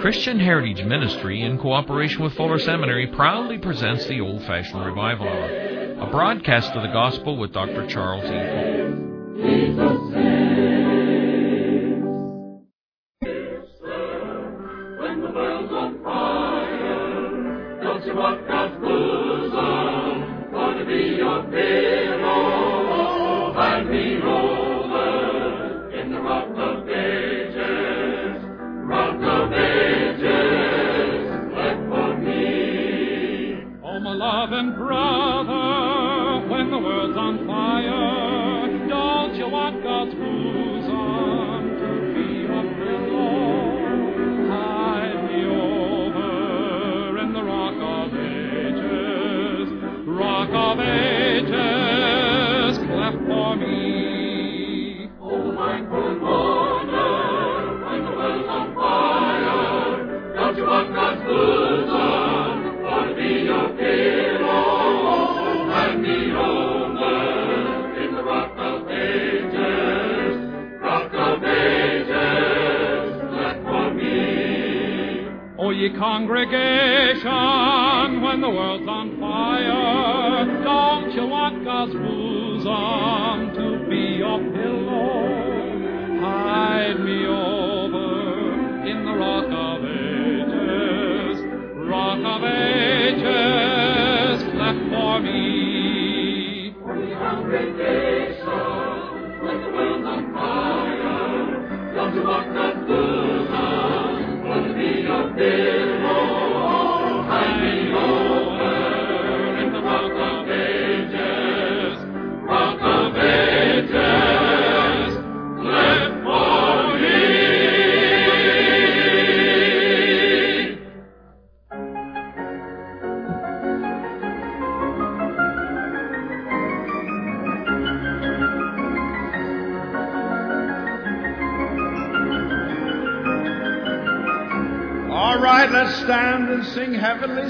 Christian Heritage Ministry, in cooperation with Fuller Seminary, proudly presents the Old Fashioned Revival Hour, a broadcast of the Gospel with Dr. Charles E.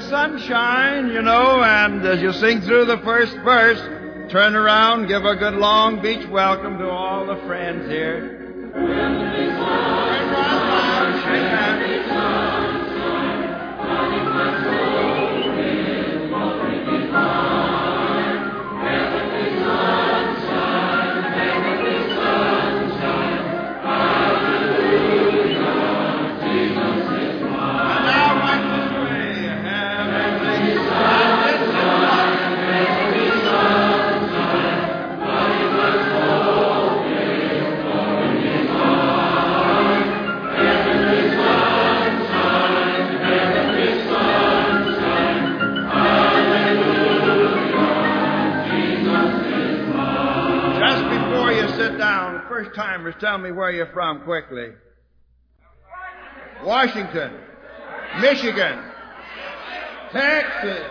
Sunshine, you know, and as you sing through the first verse, turn around, give a good long beach welcome to all the friends here. Tell me where you're from quickly. Washington, Michigan, Texas,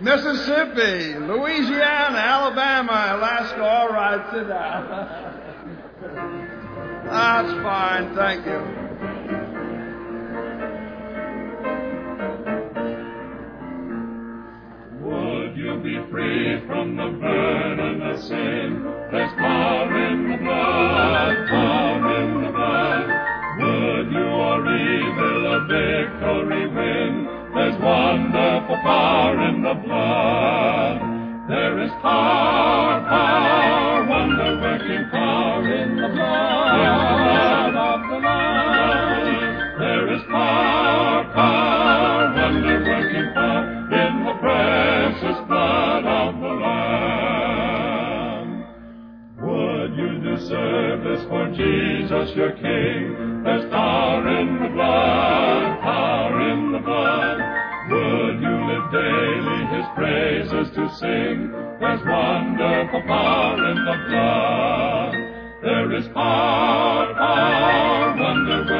Mississippi, Louisiana, Alabama, Alaska. All right, sit down. That's fine, thank you. Free from the burden of sin. There's power in the blood, power in the blood. Would you or evil a victory win? There's wonderful power in the blood. There is power, power, wonder-working power in the blood, in the blood of the Lamb. There is power, power, service for Jesus your King? There's power in the blood, power in the blood. Would you live daily his praises to sing? There's wonderful power in the blood. There is power, power, wonder-working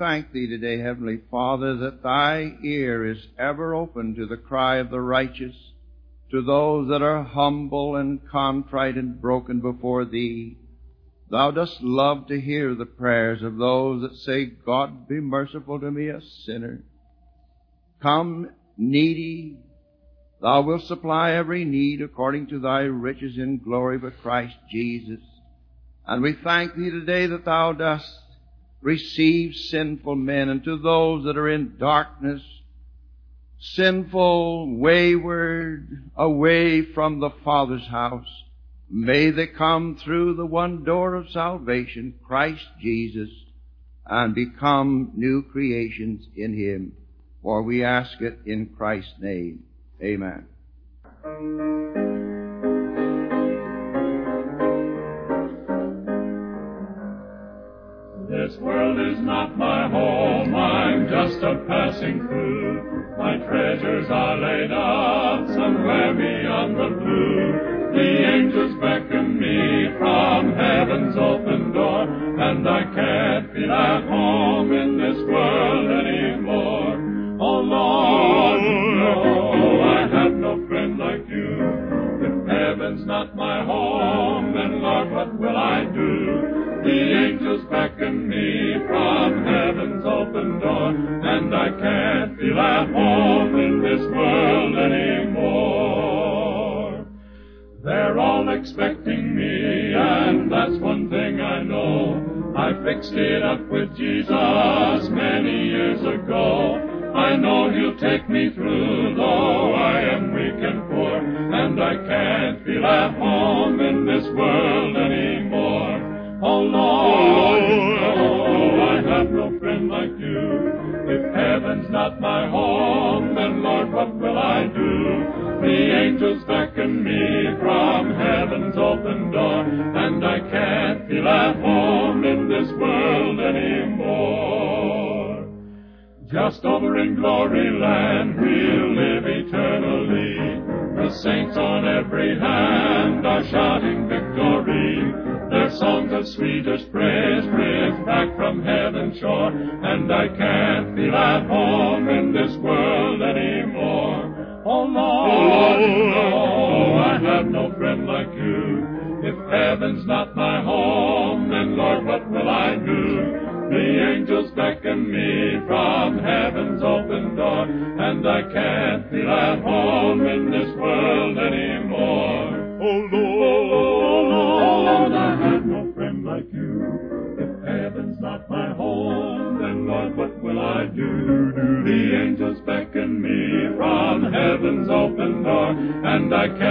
thank Thee today, Heavenly Father, that Thy ear is ever open to the cry of the righteous, to those that are humble and contrite and broken before Thee. Thou dost love to hear the prayers of those that say, God be merciful to me, a sinner. Come, needy, Thou wilt supply every need according to Thy riches in glory by Christ Jesus. And we thank Thee today that Thou dost receive sinful men and to those that are in darkness, sinful, wayward, away from the Father's house. May they come through the one door of salvation, Christ Jesus, and become new creations in Him. For we ask it in Christ's name. Amen. This world is not my home, I'm just a passing through. My treasures are laid up somewhere beyond the blue. The and I can't feel at home in this world anymore. They're all expecting me, and that's one thing I know. I fixed it up and I can't feel at home in this world anymore. Oh, oh Lord, no, I have no friend like you. If heaven's not my home, and I can't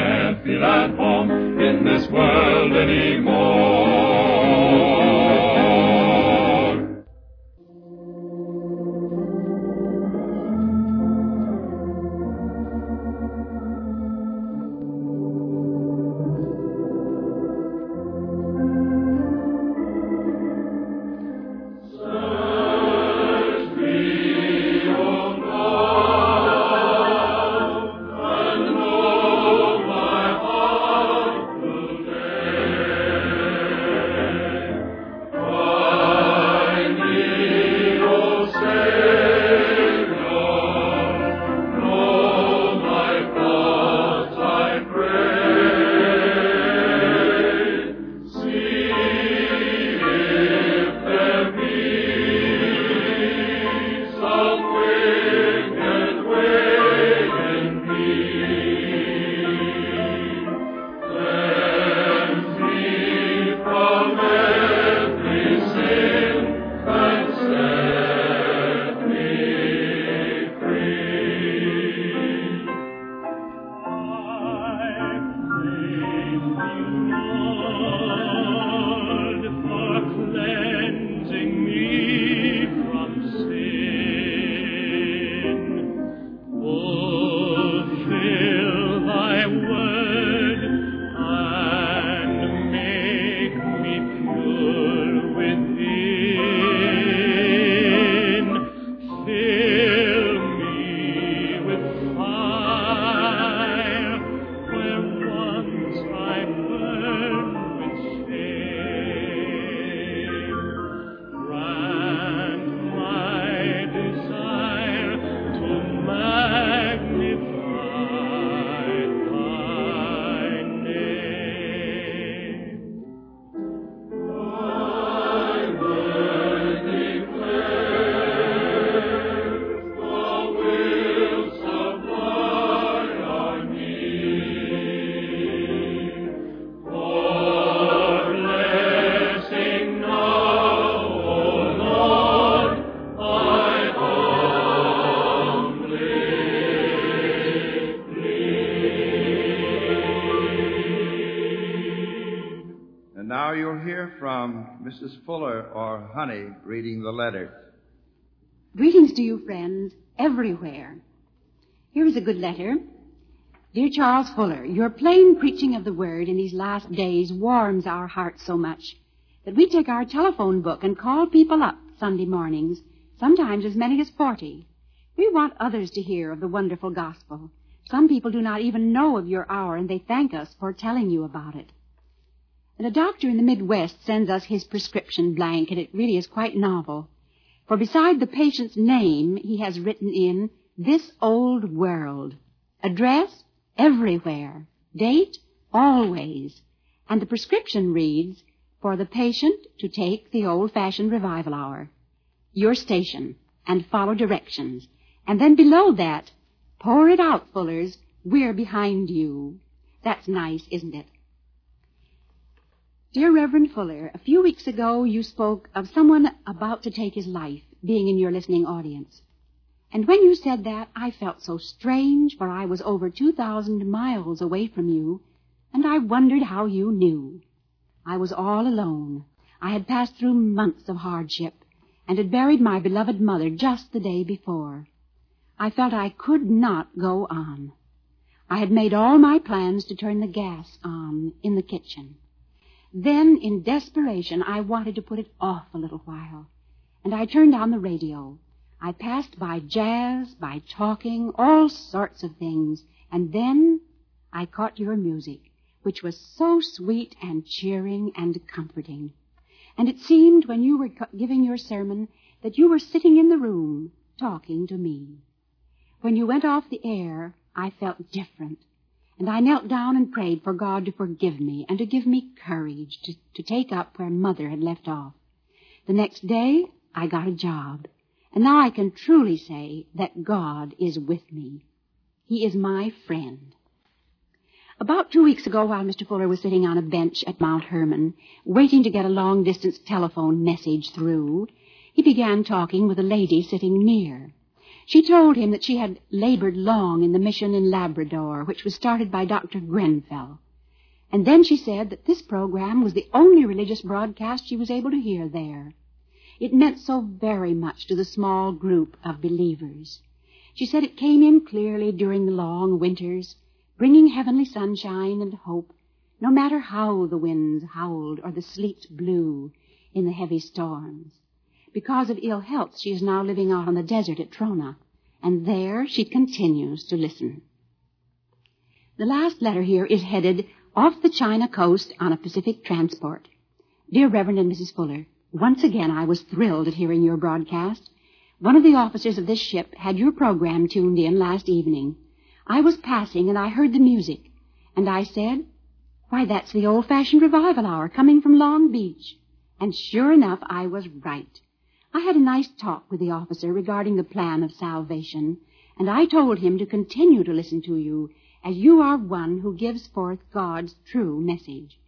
Mrs. Fuller or Honey reading the letter. Greetings to you, friends, everywhere. Here is a good letter. Dear Charles Fuller, your plain preaching of the word in these last days warms our hearts so much that we take our telephone book and call people up Sunday mornings, sometimes as many as 40. We want others to hear of the wonderful gospel. Some people do not even know of your hour, and they thank us for telling you about it. And a doctor in the Midwest sends us his prescription blank, and it really is quite novel. For beside the patient's name, he has written in, This Old World. Address, everywhere. Date, always. And the prescription reads, For the patient to take the old-fashioned revival hour. Your station, and follow directions. And then below that, pour it out, Fullers. We're behind you. That's nice, isn't it? Dear Reverend Fuller, a few weeks ago you spoke of someone about to take his life being in your listening audience. And when you said that, I felt so strange, for I was over 2,000 miles away from you, and I wondered how you knew. I was all alone. I had passed through months of hardship, and had buried my beloved mother just the day before. I felt I could not go on. I had made all my plans to turn the gas on in the kitchen. Then, in desperation, I wanted to put it off a little while. And I turned on the radio. I passed by jazz, by talking, all sorts of things. And then I caught your music, which was so sweet and cheering and comforting. And it seemed when you were giving your sermon that you were sitting in the room talking to me. When you went off the air, I felt different. And I knelt down and prayed for God to forgive me and to give me courage to, to take up where Mother had left off. The next day, I got a job. And now I can truly say that God is with me. He is my friend. About two weeks ago, while Mr. Fuller was sitting on a bench at Mount Hermon, waiting to get a long distance telephone message through, he began talking with a lady sitting near. She told him that she had labored long in the mission in Labrador, which was started by Dr. Grenfell. And then she said that this program was the only religious broadcast she was able to hear there. It meant so very much to the small group of believers. She said it came in clearly during the long winters, bringing heavenly sunshine and hope, no matter how the winds howled or the sleet blew in the heavy storms. Because of ill health, she is now living out on the desert at Trona, and there she continues to listen. The last letter here is headed off the China coast on a Pacific transport. Dear Reverend and Mrs. Fuller, once again I was thrilled at hearing your broadcast. One of the officers of this ship had your program tuned in last evening. I was passing and I heard the music, and I said, Why, that's the old-fashioned revival hour coming from Long Beach. And sure enough, I was right. I had a nice talk with the officer regarding the plan of salvation, and I told him to continue to listen to you, as you are one who gives forth God's true message.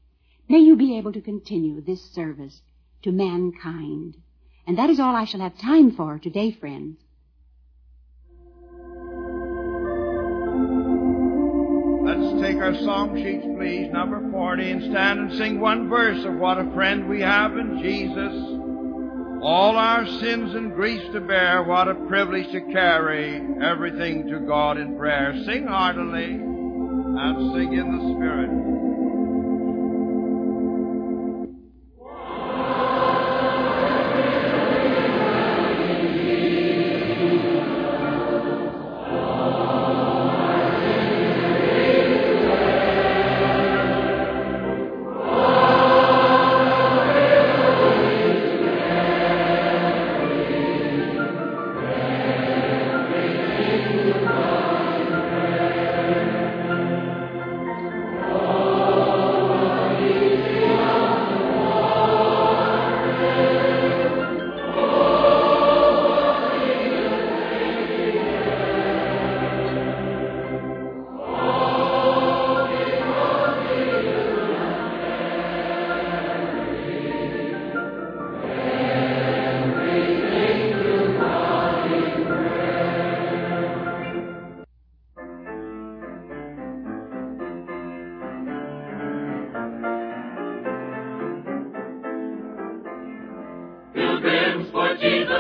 May you be able to continue this service to mankind. And that is all I shall have time for today, friends. Let's take our song sheets, please, number 40, and stand and sing one verse of what a friend we have in Jesus. All our sins and griefs to bear, what a privilege to carry everything to God in prayer. Sing heartily and sing in the Spirit.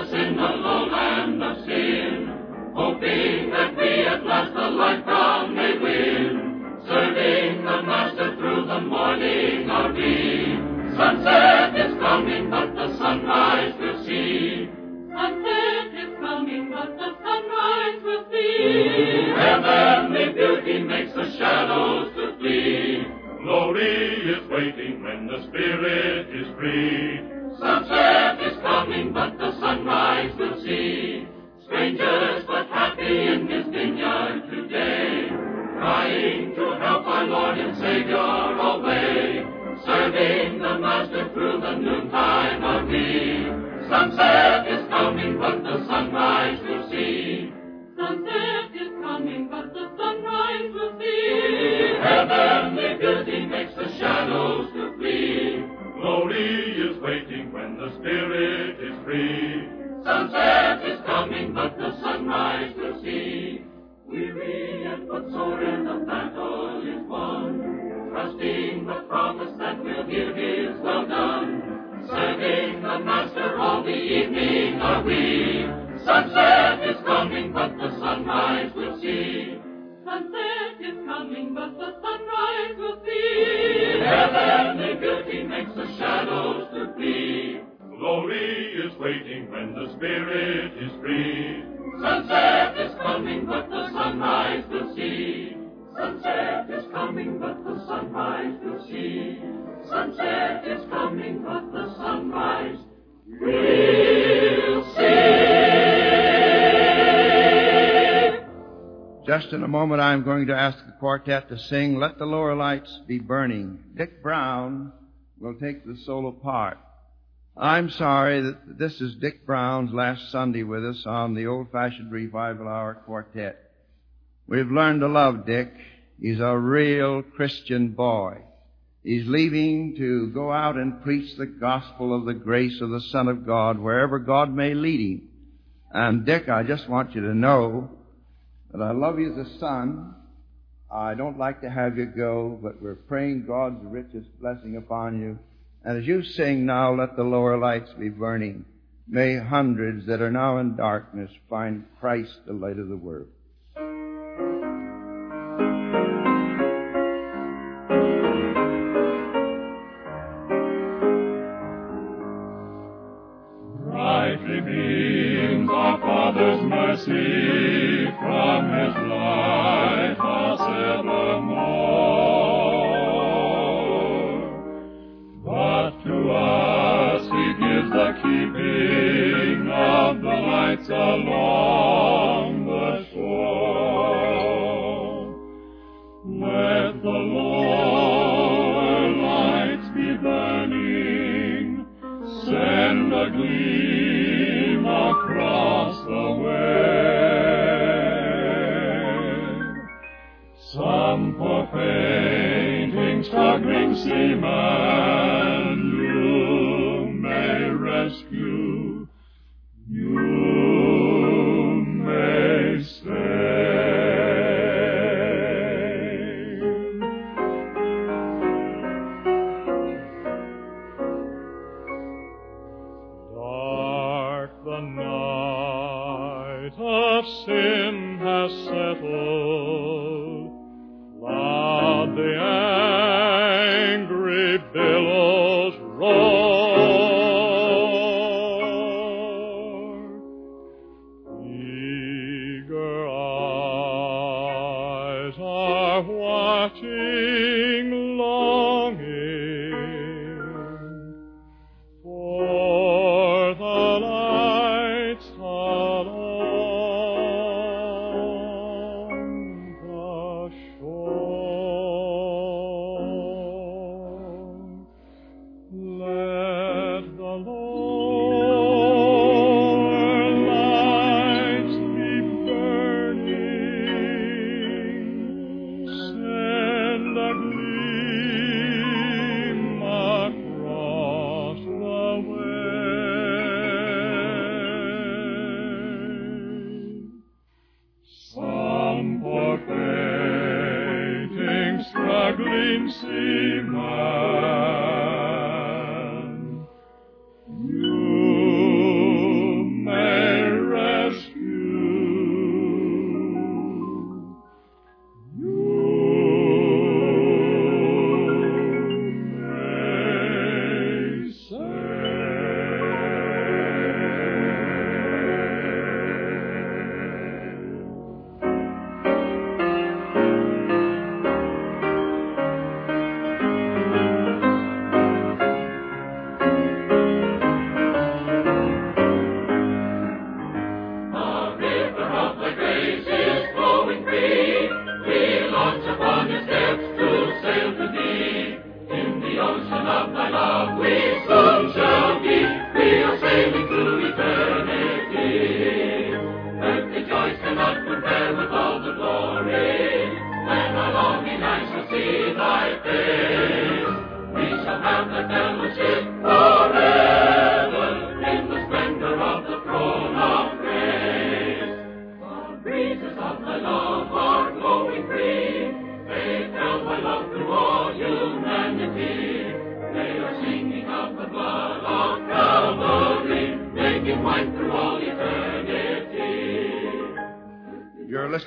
Us in the lowland of sin, hoping that we at last the life crown may win. Serving the Master through the morning are we. Sunset is coming, but the sunrise we'll see. Sunset is coming, but the sunrise we'll see. Heavenly beauty makes the shadows to flee. Glory is waiting when the Spirit is free. Sunset sunrise we'll see. Strangers but happy in his vineyard today, crying to help our Lord and Savior away. Serving the Master through the noontime of me. Sunset is coming, but the sunrise Trusting the promise that we'll hear his well done. Serving the Master all the evening are we. Sunset is coming, but the sunrise we'll see. Sunset is coming, but the sunrise we'll see. Heavenly beauty makes the shadows to flee. Glory is waiting when the Spirit is free. Sunset is coming, but the sunrise we'll see. Sunset is coming, but the sunrise we'll see. Sunset is coming, but the sunrise we'll see. Just in a moment, I'm going to ask the quartet to sing Let the Lower Lights Be Burning. Dick Brown will take the solo part. I'm sorry that this is Dick Brown's last Sunday with us on the Old Fashioned Revival Hour Quartet. We've learned to love Dick. He's a real Christian boy. He's leaving to go out and preach the gospel of the grace of the Son of God wherever God may lead him. And Dick, I just want you to know that I love you as a son. I don't like to have you go, but we're praying God's richest blessing upon you. And as you sing now, let the lower lights be burning. May hundreds that are now in darkness find Christ the light of the world. Let the lower lights be burning, send a gleam across the way. Some poor fainting, struggling seaman struggling seaman,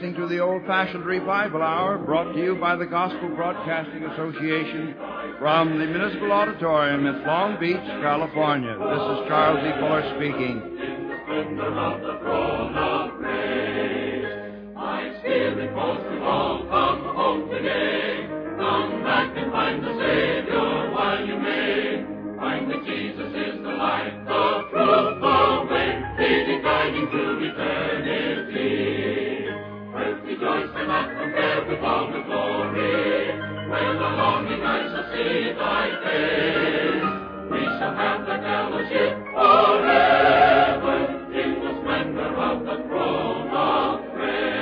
listening to the Old Fashioned Revival Hour brought to you by the Gospel Broadcasting Association from the Municipal Auditorium in Long Beach, California. This is Charles E. Fuller speaking. Rejoice and not compare all the glory. When the we shall have the fellowship forever in the splendor of the throne of grace.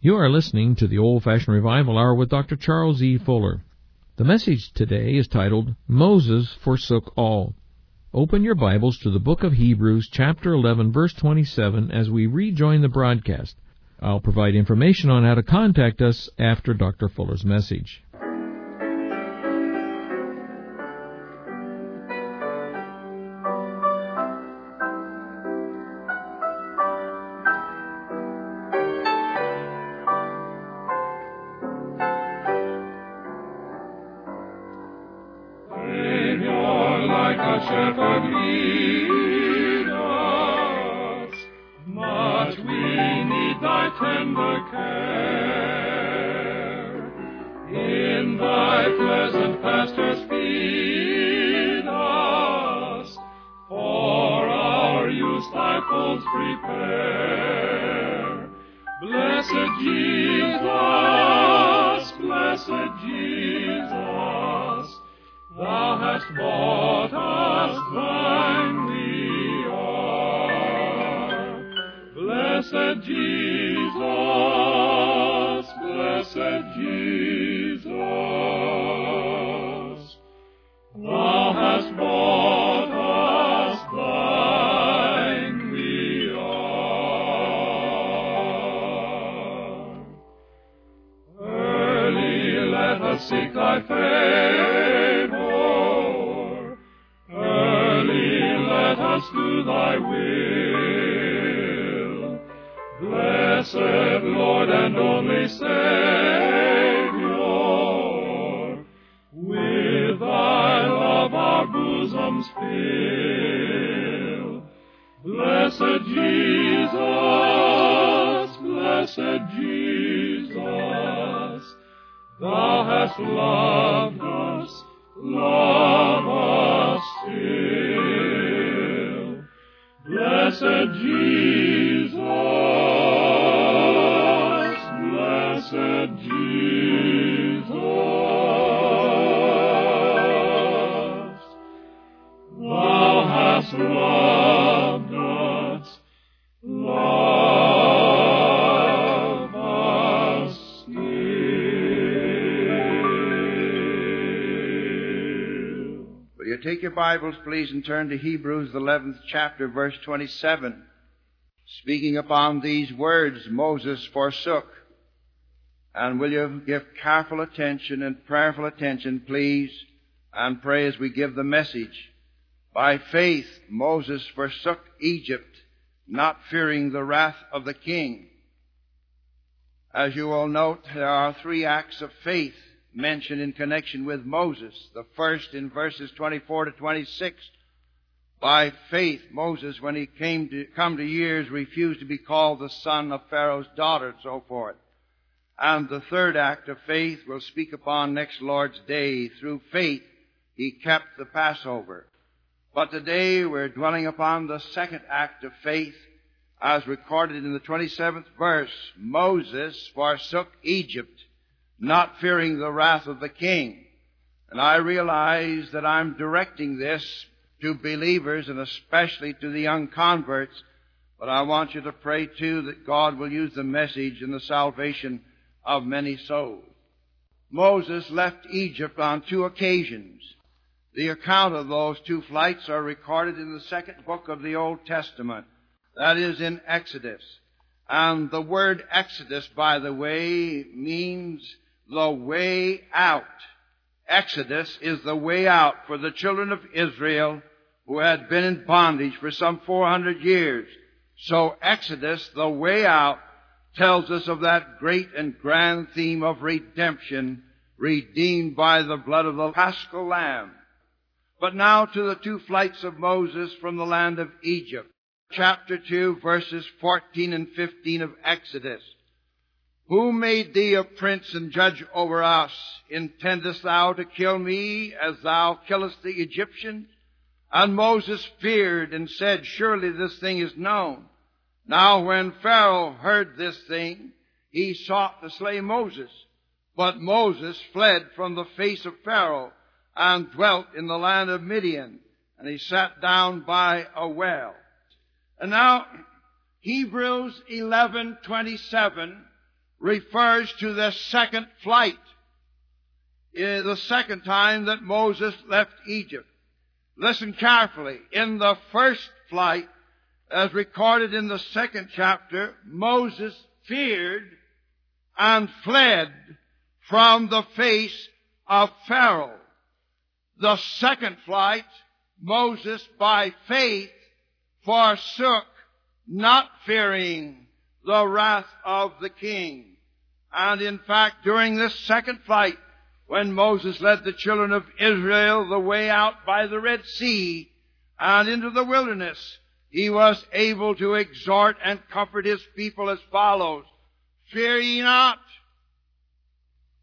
You are listening to the Old Fashioned Revival Hour with Dr. Charles E. Fuller. The message today is titled Moses Forsook All. Open your Bibles to the book of Hebrews, chapter 11, verse 27, as we rejoin the broadcast. I'll provide information on how to contact us after Dr. Fuller's message. Pleasant feed us. For our use thy folds prepare. Blessed Jesus, blessed Jesus. Thou hast bought us, we are. Blessed Jesus, blessed Jesus. Thou hast bought us, thine we are. Early let us seek thy favor. Early let us do thy will. Blessed Lord and only Savior, with thy love our bosoms fill. Blessed Jesus, blessed Jesus, Thou hast loved us, love us still. Blessed Jesus, Jesus, Thou hast love. Will you take your Bibles, please, and turn to Hebrews, the 11th chapter, verse 27. Speaking upon these words, Moses forsook. And will you give careful attention and prayerful attention, please, and pray as we give the message. By faith, Moses forsook Egypt, not fearing the wrath of the king. As you will note, there are three acts of faith mentioned in connection with Moses. The first in verses 24 to 26. By faith, Moses, when he came to come to years, refused to be called the son of Pharaoh's daughter, and so forth. And the third act of faith we'll speak upon next Lord's Day. Through faith, he kept the Passover. But today we're dwelling upon the second act of faith as recorded in the 27th verse. Moses forsook Egypt, not fearing the wrath of the king. And I realize that I'm directing this to believers and especially to the young converts But I want you to pray too that God will use the message in the salvation of many souls. Moses left Egypt on two occasions. The account of those two flights are recorded in the second book of the Old Testament. That is in Exodus. And the word Exodus, by the way, means the way out. Exodus is the way out for the children of Israel who had been in bondage for some 400 years. So Exodus, the way out, tells us of that great and grand theme of redemption, redeemed by the blood of the paschal lamb. But now to the two flights of Moses from the land of Egypt. Chapter 2 verses 14 and 15 of Exodus. Who made thee a prince and judge over us? Intendest thou to kill me as thou killest the Egyptians? And Moses feared and said, Surely this thing is known. Now when Pharaoh heard this thing, he sought to slay Moses. But Moses fled from the face of Pharaoh and dwelt in the land of Midian. And he sat down by a well. And now, Hebrews 11:27 refers to the second flight, eh, the second time that Moses left Egypt. Listen carefully. In the first flight, as recorded in the second chapter, Moses feared and fled from the face of Pharaoh. The second flight, Moses by faith forsook, not fearing the wrath of the king. And in fact, during this second flight, when Moses led the children of Israel the way out by the Red Sea and into the wilderness, he was able to exhort and comfort his people as follows. Fear ye not.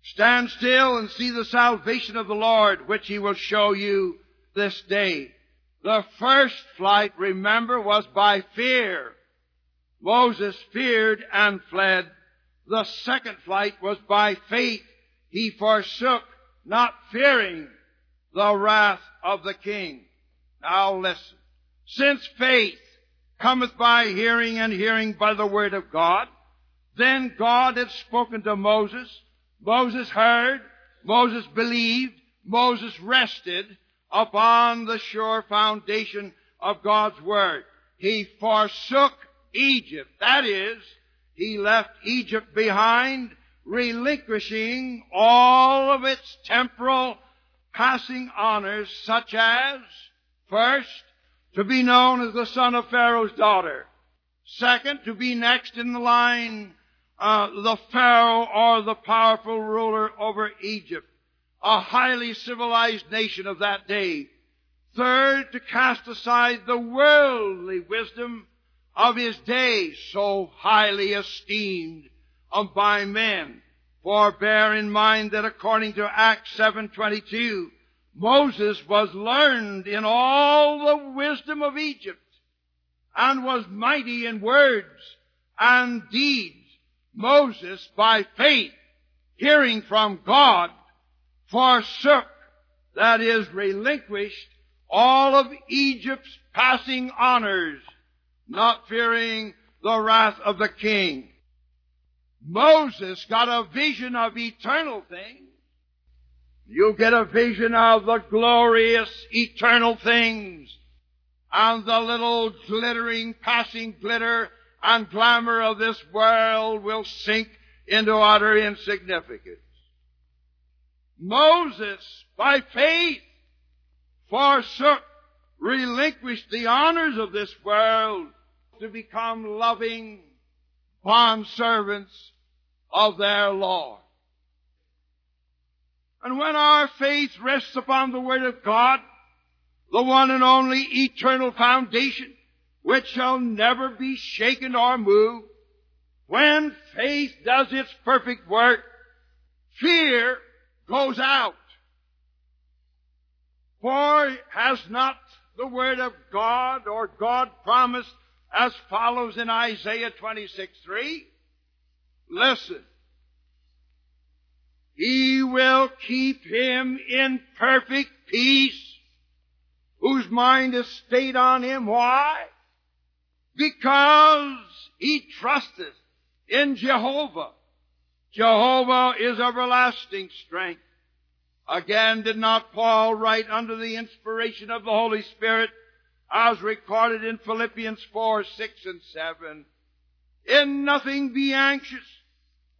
Stand still and see the salvation of the Lord, which he will show you this day. The first flight, remember, was by fear. Moses feared and fled. The second flight was by faith he forsook, not fearing the wrath of the king. Now listen. Since faith cometh by hearing and hearing by the word of God, then God had spoken to Moses. Moses heard. Moses believed. Moses rested upon the sure foundation of God's word. He forsook Egypt. That is, he left Egypt behind relinquishing all of its temporal passing honors such as, first, to be known as the son of Pharaoh's daughter. Second, to be next in the line, uh, the Pharaoh or the powerful ruler over Egypt, a highly civilized nation of that day. Third, to cast aside the worldly wisdom of his day, so highly esteemed by men. For bear in mind that according to Acts 7:22, Moses was learned in all the wisdom of Egypt and was mighty in words and deeds. Moses, by faith, hearing from God, forsook, that is, relinquished all of Egypt's passing honors, not fearing the wrath of the king. Moses got a vision of eternal things. You get a vision of the glorious eternal things and the little glittering, passing glitter and glamour of this world will sink into utter insignificance. Moses, by faith, forsook, relinquished the honors of this world to become loving bond servants of their Lord. And when our faith rests upon the Word of God, the one and only eternal foundation, which shall never be shaken or moved, when faith does its perfect work, fear goes out. For has not the Word of God or God promised as follows in Isaiah 26 3? Listen. He will keep him in perfect peace, whose mind is stayed on him. Why? Because he trusteth in Jehovah. Jehovah is everlasting strength. Again, did not Paul write under the inspiration of the Holy Spirit, as recorded in Philippians 4, 6, and 7? In nothing be anxious,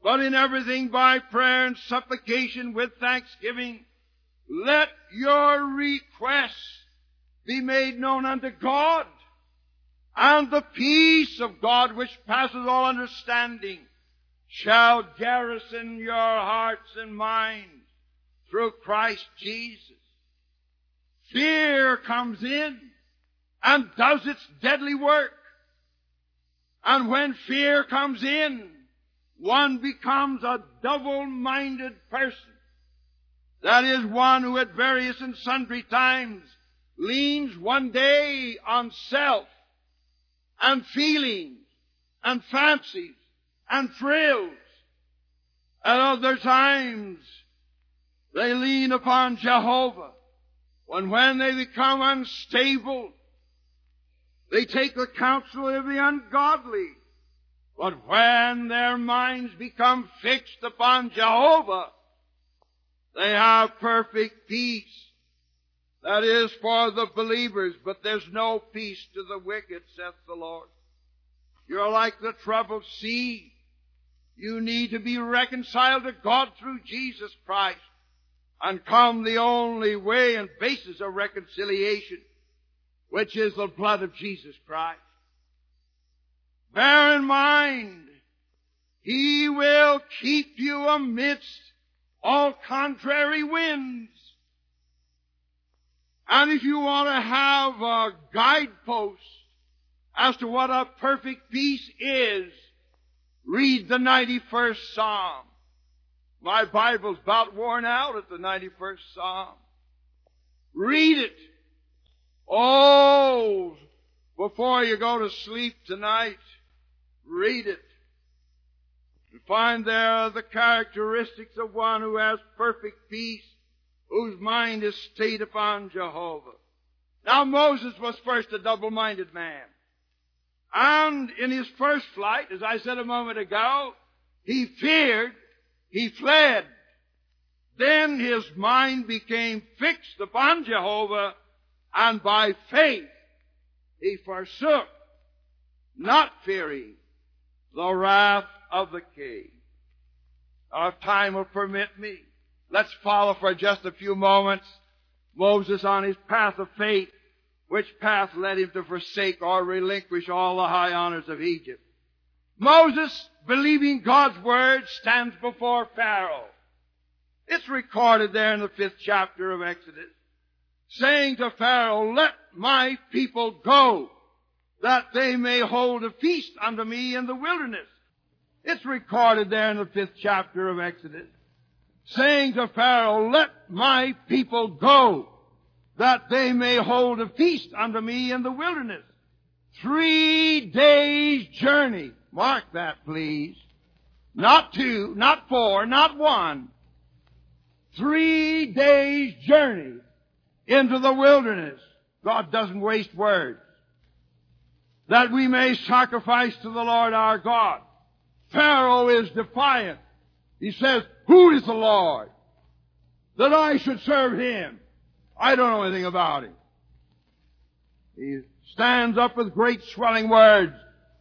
but in everything by prayer and supplication with thanksgiving, let your requests be made known unto God, and the peace of God which passes all understanding shall garrison your hearts and minds through Christ Jesus. Fear comes in and does its deadly work. And when fear comes in, one becomes a double-minded person. That is one who at various and sundry times leans one day on self and feelings and fancies and thrills. At other times, they lean upon Jehovah. When when they become unstable, they take the counsel of the ungodly. But when their minds become fixed upon Jehovah, they have perfect peace. That is for the believers, but there's no peace to the wicked, saith the Lord. You're like the troubled sea. You need to be reconciled to God through Jesus Christ and come the only way and basis of reconciliation, which is the blood of Jesus Christ. Bear in mind, He will keep you amidst all contrary winds. And if you want to have a guidepost as to what a perfect peace is, read the 91st Psalm. My Bible's about worn out at the 91st Psalm. Read it. Oh, before you go to sleep tonight, read it. You find there the characteristics of one who has perfect peace, whose mind is stayed upon Jehovah. Now Moses was first a double-minded man. And in his first flight, as I said a moment ago, he feared, he fled. Then his mind became fixed upon Jehovah, and by faith he forsook, not fearing the wrath of the king. Now, if time will permit me, let's follow for just a few moments Moses on his path of faith which path led him to forsake or relinquish all the high honors of Egypt. Moses, believing God's word, stands before Pharaoh. It's recorded there in the fifth chapter of Exodus, saying to Pharaoh, let my people go, that they may hold a feast unto me in the wilderness. It's recorded there in the fifth chapter of Exodus, saying to Pharaoh, let my people go, that they may hold a feast unto me in the wilderness. Three days journey. Mark that, please. Not two, not four, not one. Three days journey into the wilderness. God doesn't waste words. That we may sacrifice to the Lord our God. Pharaoh is defiant. He says, who is the Lord? That I should serve him. I don't know anything about him. He stands up with great swelling words,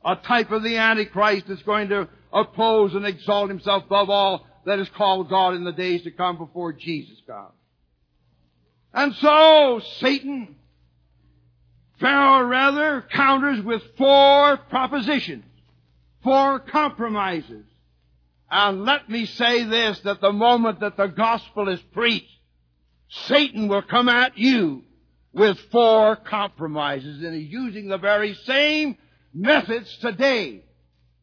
a type of the Antichrist that's going to oppose and exalt himself above all that is called God in the days to come before Jesus comes. And so, Satan, Pharaoh rather, counters with four propositions, four compromises. And let me say this, that the moment that the gospel is preached, Satan will come at you with four compromises and he's using the very same methods today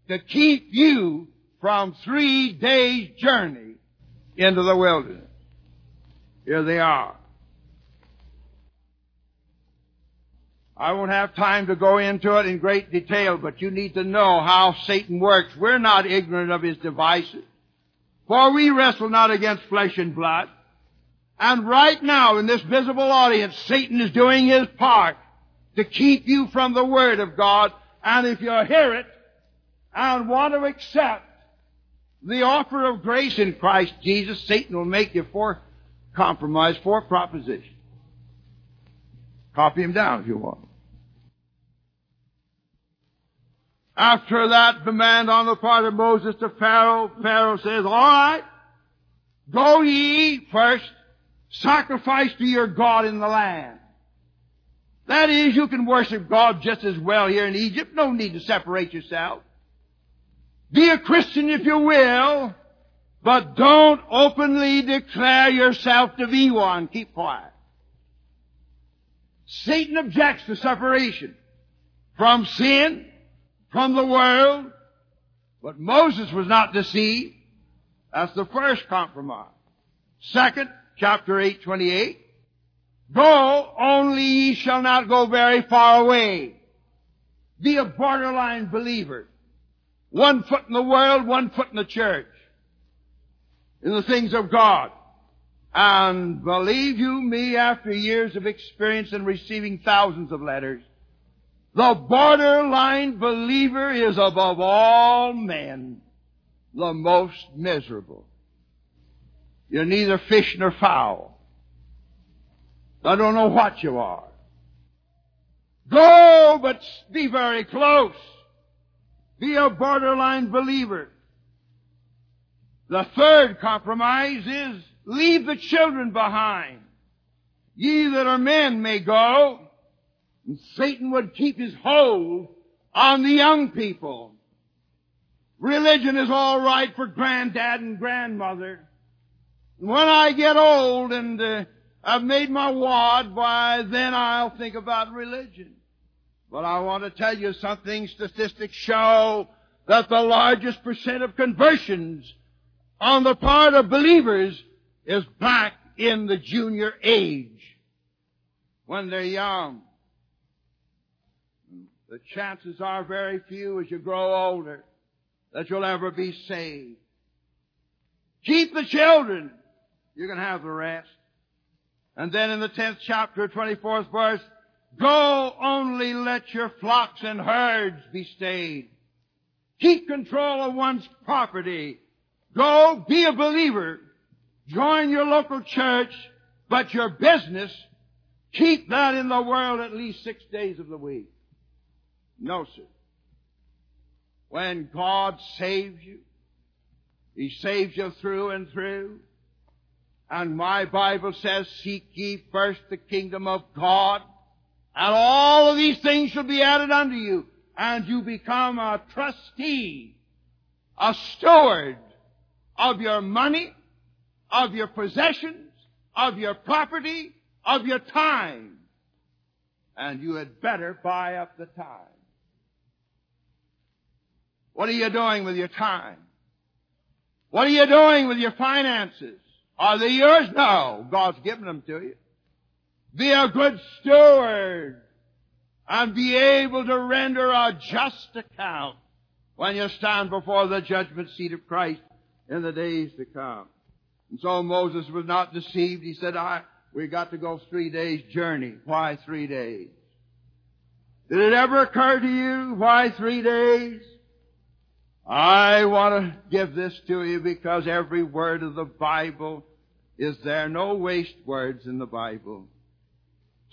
to keep you from three days journey into the wilderness. Here they are. I won't have time to go into it in great detail, but you need to know how Satan works. We're not ignorant of his devices. For we wrestle not against flesh and blood, and right now in this visible audience, Satan is doing his part to keep you from the Word of God, And if you hear it and want to accept the offer of grace in Christ Jesus, Satan will make you four compromise, four propositions. Copy them down if you want. After that demand on the part of Moses to Pharaoh, Pharaoh says, all right, go ye first, sacrifice to your God in the land. That is, you can worship God just as well here in Egypt. No need to separate yourself. Be a Christian if you will, but don't openly declare yourself to be one. Keep quiet. Satan objects to separation from sin, from the world, but Moses was not deceived. That's the first compromise. Second, chapter 8, 28. Go, only ye shall not go very far away. Be a borderline believer. One foot in the world, one foot in the church. In the things of God. And believe you me, after years of experience and receiving thousands of letters, the borderline believer is above all men the most miserable. You're neither fish nor fowl. I don't know what you are. Go, but be very close. Be a borderline believer. The third compromise is leave the children behind. Ye that are men may go. And Satan would keep his hold on the young people. Religion is all right for granddad and grandmother. When I get old and uh, I've made my wad, why then I'll think about religion. But I want to tell you something. Statistics show that the largest percent of conversions on the part of believers is back in the junior age when they're young. The chances are very few as you grow older that you'll ever be saved. Keep the children. You can have the rest. And then in the 10th chapter, 24th verse, Go only let your flocks and herds be stayed. Keep control of one's property. Go be a believer. Join your local church, but your business, keep that in the world at least six days of the week. No, sir. When God saves you, He saves you through and through. And my Bible says, seek ye first the kingdom of God and all of these things shall be added unto you. And you become a trustee, a steward of your money, of your possessions, of your property, of your time. And you had better buy up the time. What are you doing with your time? What are you doing with your finances? Are they yours? No. God's given them to you. Be a good steward and be able to render a just account when you stand before the judgment seat of Christ in the days to come. And so Moses was not deceived. He said, I, we got to go three days journey. Why three days? Did it ever occur to you why three days? I want to give this to you because every word of the Bible is there. No waste words in the Bible.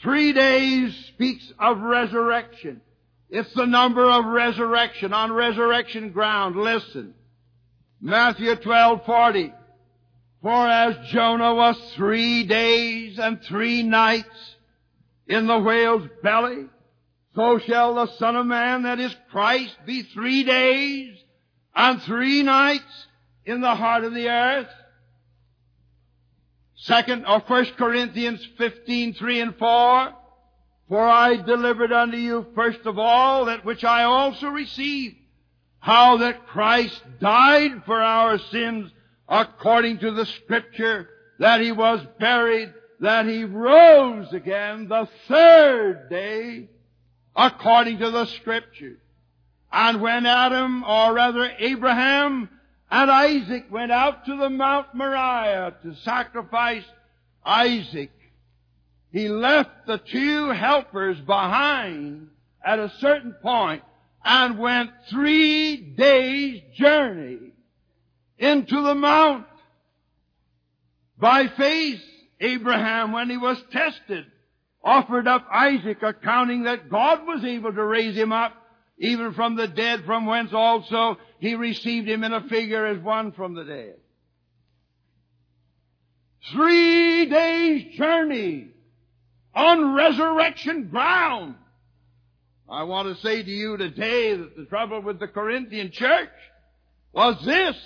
Three days speaks of resurrection. It's the number of resurrection on resurrection ground. Listen. Matthew 12:40. For as Jonah was three days and three nights in the whale's belly, so shall the Son of Man, that is Christ, be three days and three nights in the heart of the earth. Second or First Corinthians 15, 3 and 4. For I delivered unto you first of all that which I also received, how that Christ died for our sins according to the scripture, that he was buried, that he rose again the third day according to the scripture. And when Adam, or rather Abraham, and Isaac went out to the Mount Moriah to sacrifice Isaac. He left the two helpers behind at a certain point, and went three days journey into the mount. By faith, Abraham, when he was tested, offered up Isaac, accounting that God was able to raise him up even from the dead, from whence also he received him in a figure as one from the dead. Three days journey on resurrection ground. I want to say to you today that the trouble with the Corinthian church was this.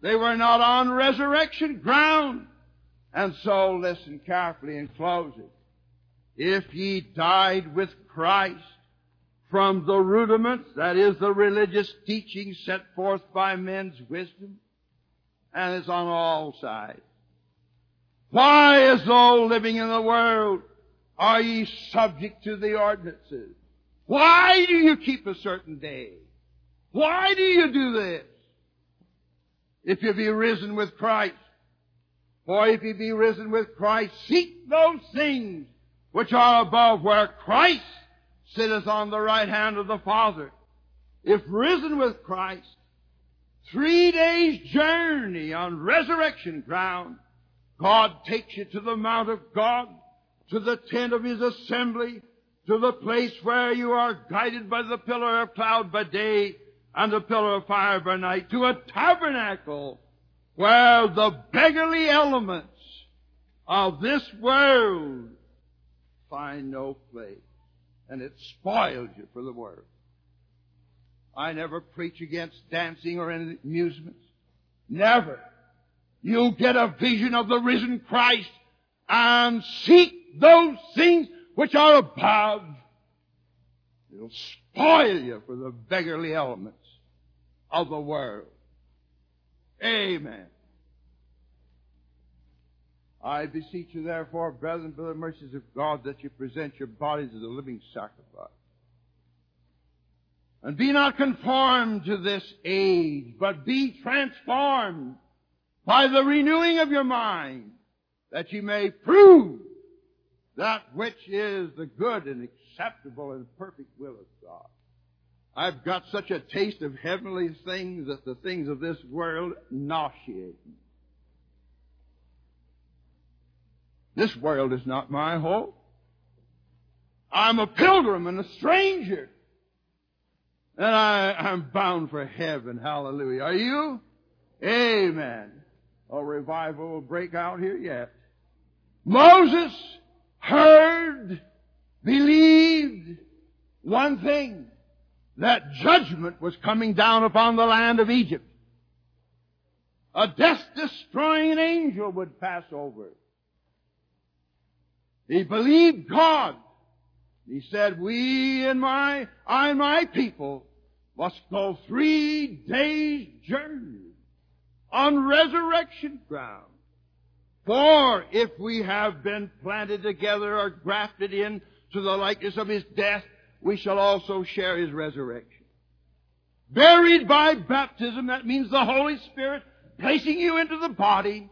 They were not on resurrection ground. And so listen carefully in closing. If ye died with Christ from the rudiments, that is the religious teaching set forth by men's wisdom, and it's on all sides. Why, as though living in the world, are ye subject to the ordinances? Why do you keep a certain day? Why do you do this? If you be risen with Christ, for if you be risen with Christ, seek those things which are above where Christ sitteth on the right hand of the Father. If risen with Christ, three days journey on resurrection ground, God takes you to the Mount of God, to the tent of His assembly, to the place where you are guided by the pillar of cloud by day and the pillar of fire by night, to a tabernacle where the beggarly elements of this world find no place. And it spoils you for the world. I never preach against dancing or any amusements. Never. You'll get a vision of the risen Christ and seek those things which are above. It'll spoil you for the beggarly elements of the world. Amen. I beseech you therefore, brethren, by the mercies of God, that you present your bodies as a living sacrifice. And be not conformed to this age, but be transformed by the renewing of your mind, that you may prove that which is the good and acceptable and perfect will of God. I've got such a taste of heavenly things that the things of this world nauseate me. This world is not my home. I'm a pilgrim and a stranger. And I, I'm bound for heaven. Hallelujah. Are you? Amen. A revival will break out here yet. Moses heard, believed one thing, that judgment was coming down upon the land of Egypt. A death destroying angel would pass over. He believed God. He said, we and my, I and my people must go three days journey on resurrection ground. For if we have been planted together or grafted in to the likeness of His death, we shall also share His resurrection. Buried by baptism, that means the Holy Spirit placing you into the body.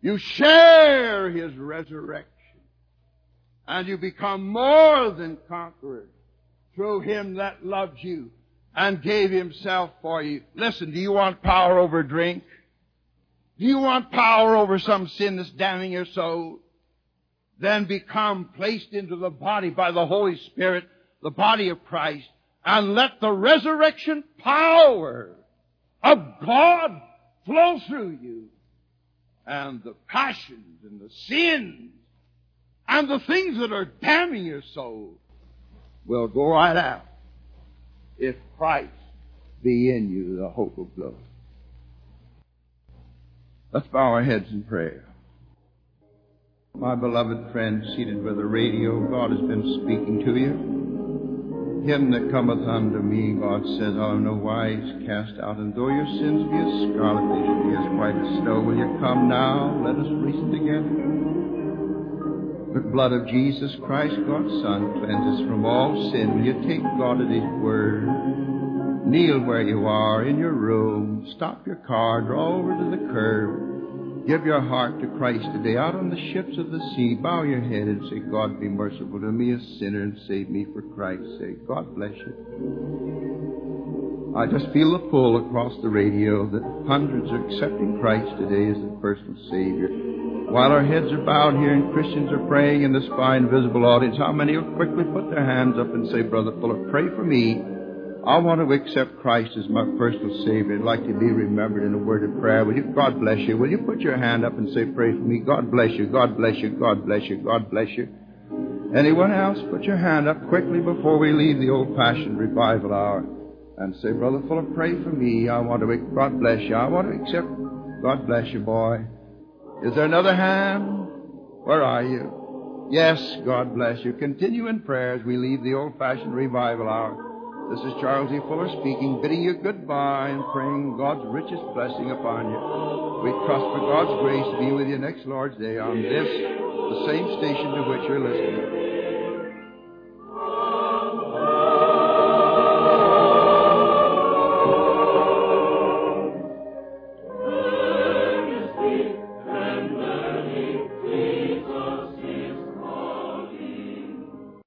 You share His resurrection. And you become more than conquerors through Him that loves you and gave himself for you. Listen, do you want power over drink? Do you want power over some sin that's damning your soul? Then become placed into the body by the Holy Spirit, the body of Christ, and let the resurrection power of God flow through you. And the passions and the sins and the things that are damning your soul will go right out if Christ be in you, the hope of glory. Let's bow our heads in prayer. My beloved friend seated by the radio, God has been speaking to you. Him that cometh unto me, God says, I'll no wise cast out, and though your sins be as scarlet, they shall be as white as snow. Will you come now? Let us reason together. The blood of Jesus Christ, God's Son, cleanses from all sin. Will you take God at His word? Kneel where you are in your room. Stop your car. Draw over to the curb. Give your heart to Christ today. Out on the ships of the sea, bow your head and say, God be merciful to me, a sinner, and save me for Christ's sake. God bless you. I just feel the pull across the radio that hundreds are accepting Christ today as their personal Savior. While our heads are bowed here and Christians are praying in this fine visible audience, how many will quickly put their hands up and say, Brother Fuller, pray for me I want to accept Christ as my personal Savior. I'd like to be remembered in a word of prayer. Will you? God bless you. Will you put your hand up and say, pray for me? God bless you. God bless you. God bless you. God bless you. Anyone else? Put your hand up quickly before we leave the old-fashioned revival hour and say, Brother Fuller, pray for me. I want to, God bless you. I want to accept, God bless you, boy. Is there another hand? Where are you? Yes, God bless you. Continue in prayer as we leave the old-fashioned revival hour. This is Charles E. Fuller speaking, bidding you goodbye and praying God's richest blessing upon you. We trust for God's grace to be with you next Lord's Day on this, the same station to which you're listening.